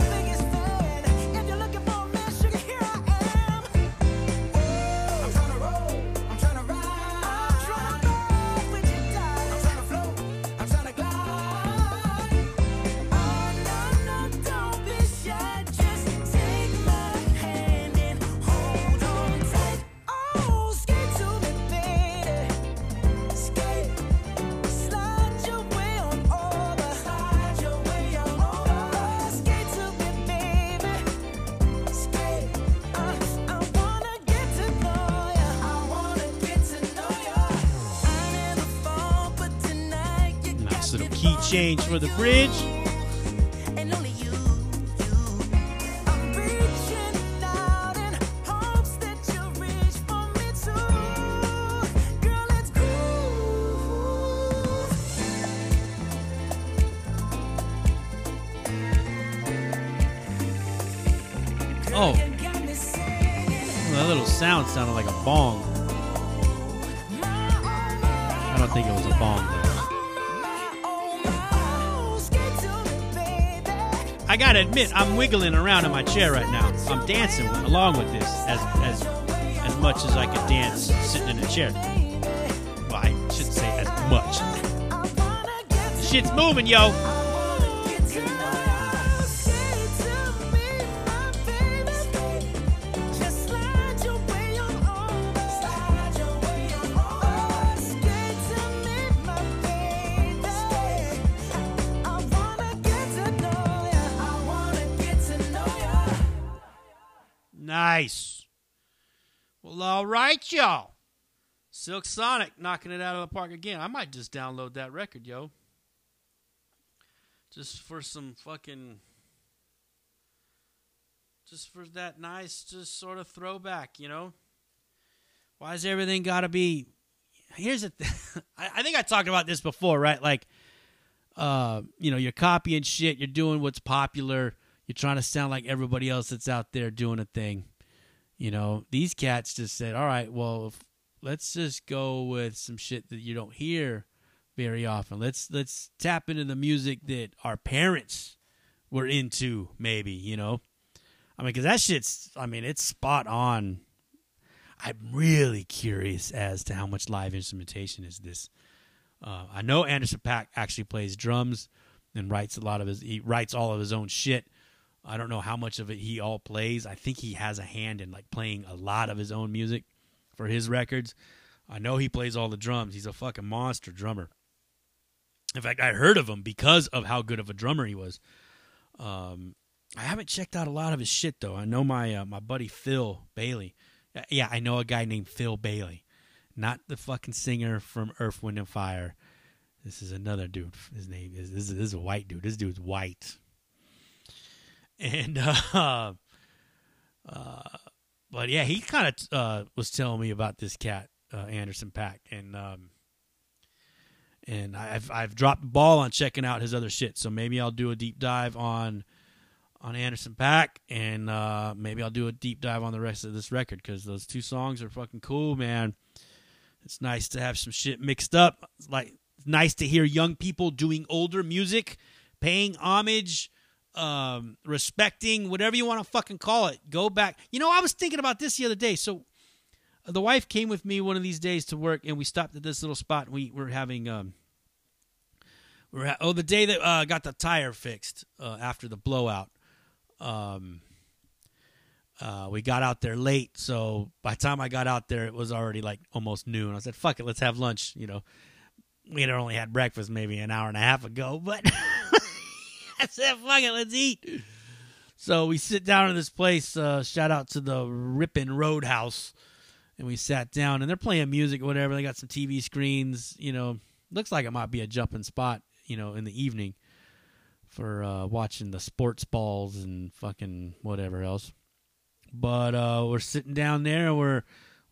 For the bridge. I'm wiggling around in my chair right now. I'm dancing along with this as as as much as I could dance sitting in a chair. Well, I shouldn't say as much. Shit's moving, yo. Nice. Well, all right, y'all. Silk Sonic knocking it out of the park again. I might just download that record, yo. Just for some fucking. Just for that nice, just sort of throwback, you know? Why does everything got to be. Here's the thing. I think I talked about this before, right? Like, uh, you know, you're copying shit, you're doing what's popular, you're trying to sound like everybody else that's out there doing a thing. You know, these cats just said, all right, well, if, let's just go with some shit that you don't hear very often. Let's let's tap into the music that our parents were into, maybe, you know. I mean, because that shit's, I mean, it's spot on. I'm really curious as to how much live instrumentation is this. Uh, I know Anderson .Paak actually plays drums and writes a lot of his. He writes all of his own shit. I don't know how much of it he all plays. I think he has a hand in like playing a lot of his own music for his records. I know he plays all the drums. He's a fucking monster drummer. In fact, I heard of him because of how good of a drummer he was. Um, I haven't checked out a lot of his shit though. I know my uh, my buddy Phil Bailey. Yeah, I know a guy named Phil Bailey, not the fucking singer from Earth, Wind and Fire. This is another dude. His name is this is, this is a white dude. This dude's white. And uh, uh but yeah, he kind of uh was telling me about this cat uh, Anderson .Paak and um and I've I've dropped the ball on checking out his other shit. So maybe I'll do a deep dive on on Anderson .Paak and uh maybe I'll do a deep dive on the rest of this record cuz those two songs are fucking cool, man. It's nice to have some shit mixed up. It's like nice to hear young people doing older music, paying homage, um, respecting whatever you want to fucking call it. Go back. You know, I was thinking about this the other day. So the wife came with me one of these days to work, and we stopped at this little spot. And we were having um, we we're ha- oh the day that uh, got the tire fixed uh, after the blowout. Um, uh, we got out there late, so by the time I got out there, it was already like almost noon. I said, "Fuck it, let's have lunch." You know, we had only had breakfast maybe an hour and a half ago, but I said, "Fuck it, let's eat." So we sit down in this place. Uh, shout out to the Ripon Roadhouse, and we sat down, and they're playing music, or whatever. They got some TV screens. You know, looks like it might be a jumping spot. You know, in the evening for uh, watching the sports balls and fucking whatever else. But uh, we're sitting down there, and we're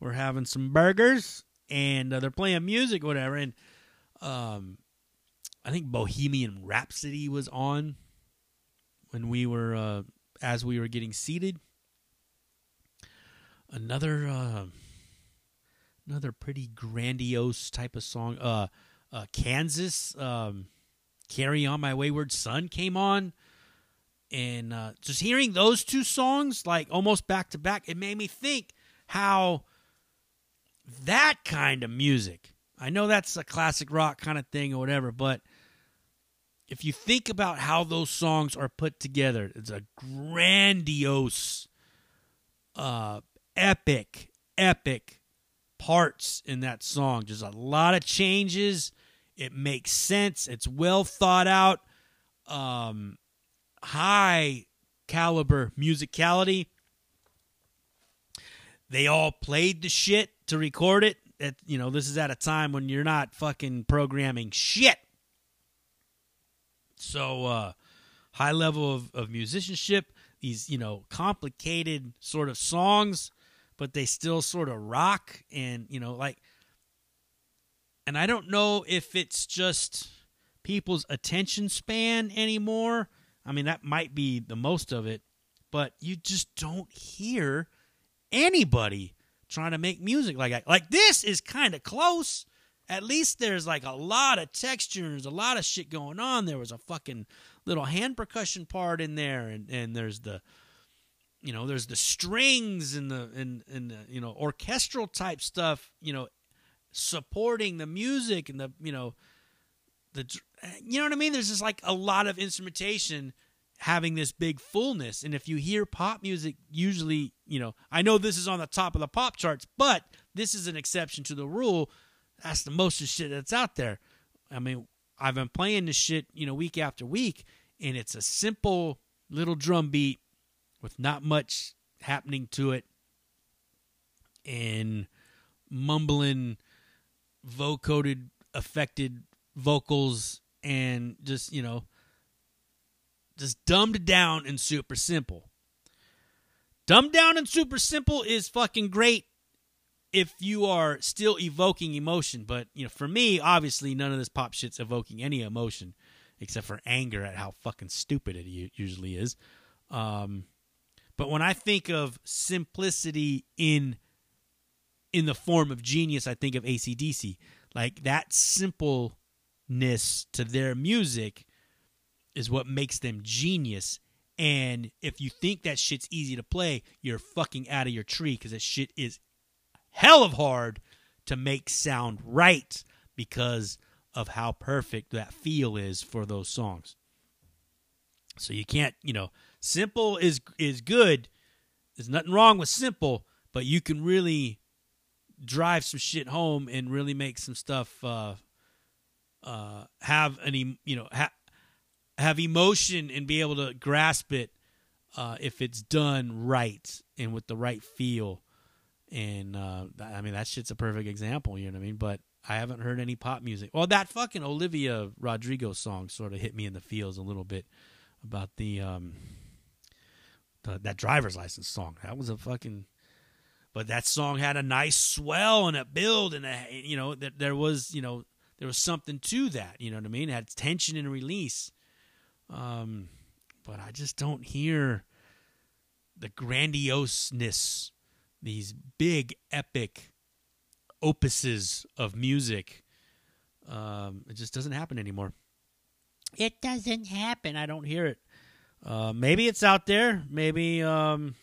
we're having some burgers, and uh, they're playing music, whatever. And um, I think Bohemian Rhapsody was on when we were uh, as we were getting seated. Another uh, another pretty grandiose type of song. Uh, uh, Kansas, um, "Carry On My Wayward Son" came on, and uh, just hearing those two songs like almost back to back, it made me think how that kind of music. I know that's a classic rock kind of thing or whatever, but if you think about how those songs are put together, it's a grandiose, uh, epic, epic parts in that song. There's a lot of changes. It makes sense. It's well thought out. Um, high caliber musicality. They all played the shit to record it. At, you know, this is at a time when you're not fucking programming shit. So, uh, high level of, of musicianship, these, you know, complicated sort of songs, but they still sort of rock and, you know, like, and I don't know if it's just people's attention span anymore. I mean, that might be the most of it, but you just don't hear anybody trying to make music like that. Like this is kind of close. At least there's like a lot of texture and there's a lot of shit going on. There was a fucking little hand percussion part in there, and, and there's the you know there's the strings and the and and the, you know orchestral type stuff. You know, supporting the music and the you know the eh, you know what I mean. There's just like a lot of instrumentation having this big fullness. And if you hear pop music, usually, you know, I know this is on the top of the pop charts, but this is an exception to the rule. That's the most of shit that's out there. I mean, I've been playing this shit, you know, week after week, and it's a simple little drum beat with not much happening to it and mumbling vocoded affected vocals and just, you know, just dumbed down and super simple. Dumbed down and super simple is fucking great if you are still evoking emotion. But you know, for me, obviously, none of this pop shit's evoking any emotion except for anger at how fucking stupid it usually is. Um, but when I think of simplicity in in the form of genius, I think of AC/DC. Like that simpleness to their music is what makes them genius And if you think that shit's easy to play, you're fucking out of your tree because that shit is hell of hard to make sound right because of how perfect that feel is for those songs. So you can't, you know, simple is is good. There's nothing wrong with simple, but you can really drive some shit home and really make some stuff uh uh have any you know ha- have emotion and be able to grasp it uh if it's done right and with the right feel and uh I mean that shit's a perfect example, you know what I mean? But I haven't heard any pop music. Well, that fucking Olivia Rodrigo song sort of hit me in the feels a little bit about the um the, that driver's license song. That was a fucking but that song had a nice swell and a build and a you know that there was you know there was something to that you know what i mean it had tension and release um but i just don't hear the grandioseness these big epic opuses of music um it just doesn't happen anymore it doesn't happen i don't hear it uh maybe it's out there maybe um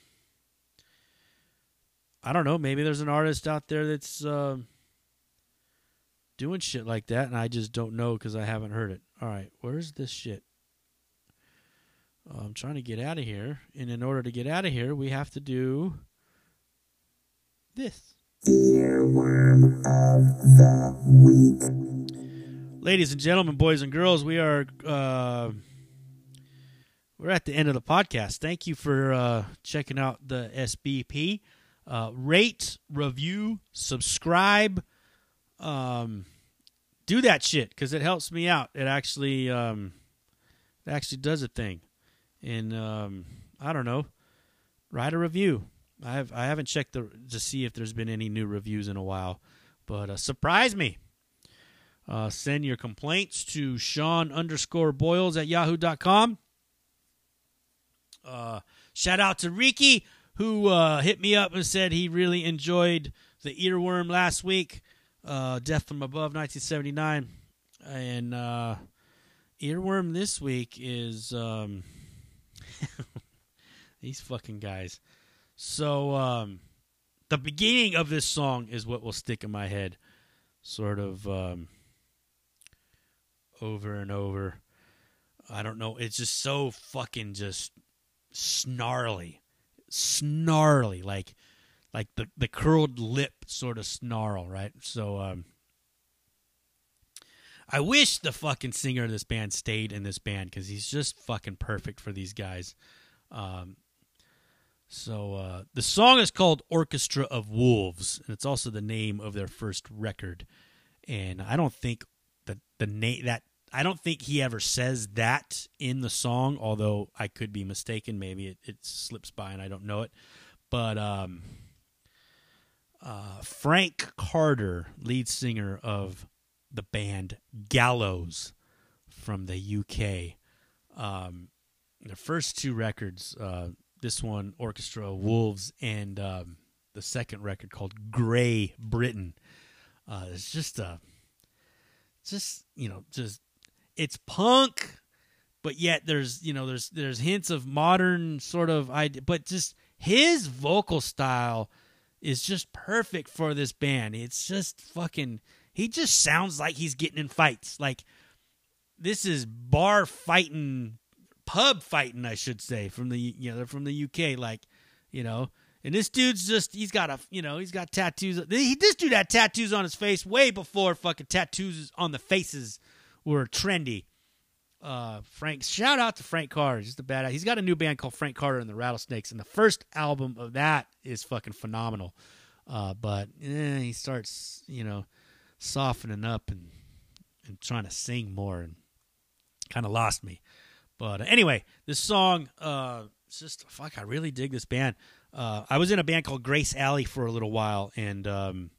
I don't know. Maybe there's an artist out there that's uh, doing shit like that, and I just don't know because I haven't heard it. All right, where's this shit? I'm trying to get out of here, and in order to get out of here, we have to do this. Earworm of the week. Ladies and gentlemen, boys and girls, we are uh, we're at the end of the podcast. Thank you for uh, checking out the SBP uh, rate, review, subscribe, um, do that shit because it helps me out. It actually, um, it actually does a thing, and um, I don't know, write a review. I have I haven't checked the to see if there's been any new reviews in a while, but uh, surprise me. Uh, send your complaints to Sean underscore Boyles at yahoo.com. Uh, shout out to Ricky who uh, hit me up and said he really enjoyed the earworm last week, uh, Death from Above 1979. And uh, earworm this week is um, these fucking guys. So um, the beginning of this song is what will stick in my head, sort of um, over and over. I don't know. It's just so fucking just snarly snarly, like like the the curled lip sort of snarl, right? So um I wish the fucking singer of this band stayed in this band because he's just fucking perfect for these guys. Um, so uh, the song is called "Orchestra of Wolves," and it's also the name of their first record. And I don't think that the name that I don't think he ever says that in the song, although I could be mistaken. Maybe it, it slips by and I don't know it. But um, uh, Frank Carter, lead singer of the band Gallows from the UK, um, the first two records, uh, this one, Orchestra Wolves, and um, the second record called Grey Britain. Uh, it's just a, just you know, just it's punk, but yet there's you know there's there's hints of modern sort of idea, but just his vocal style is just perfect for this band. It's just fucking. He just sounds like he's getting in fights. Like this is bar fighting, pub fighting, I should say, from the you know they're from the UK. Like you know. And this dude's just, he's got a, you know, he's got tattoos. He, this dude had tattoos on his face way before fucking tattoos on the faces were trendy. Uh, Frank, shout out to Frank Carter, He's just a badass. He's got a new band called Frank Carter and the Rattlesnakes, and the first album of that is fucking phenomenal. Uh, but eh, he starts, you know, softening up and and trying to sing more, and kind of lost me. But uh, anyway, this song, uh, just fuck. I really dig this band. Uh, I was in a band called Grace Alley for a little while, and um,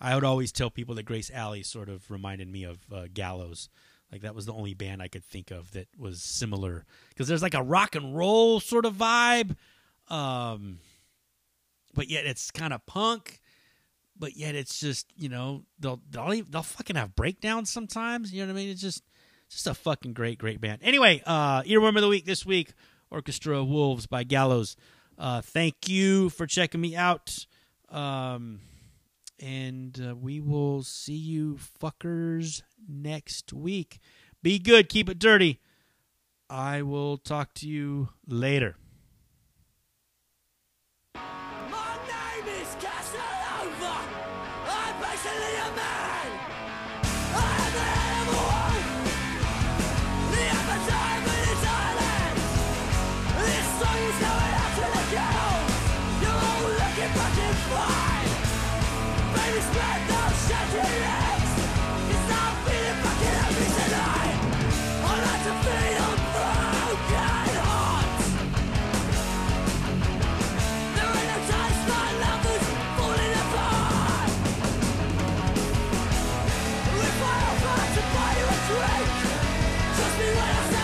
I would always tell people that Grace Alley sort of reminded me of uh, Gallows. Like that was the only band I could think of that was similar because there's like a rock and roll sort of vibe, um, but yet it's kind of punk but yet it's just you know they'll they'll even, they'll fucking have breakdowns sometimes. You know what I mean? It's just just a fucking great great band. Anyway, uh, earworm of the week this week: Orchestra of Wolves by Gallows. Uh, thank you for checking me out, um, and uh, we will see you fuckers next week. Be good, keep it dirty. I will talk to you later. me when I say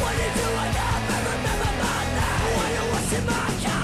When you do enough, remember my name my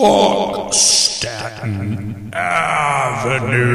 Cork Staten Avenue.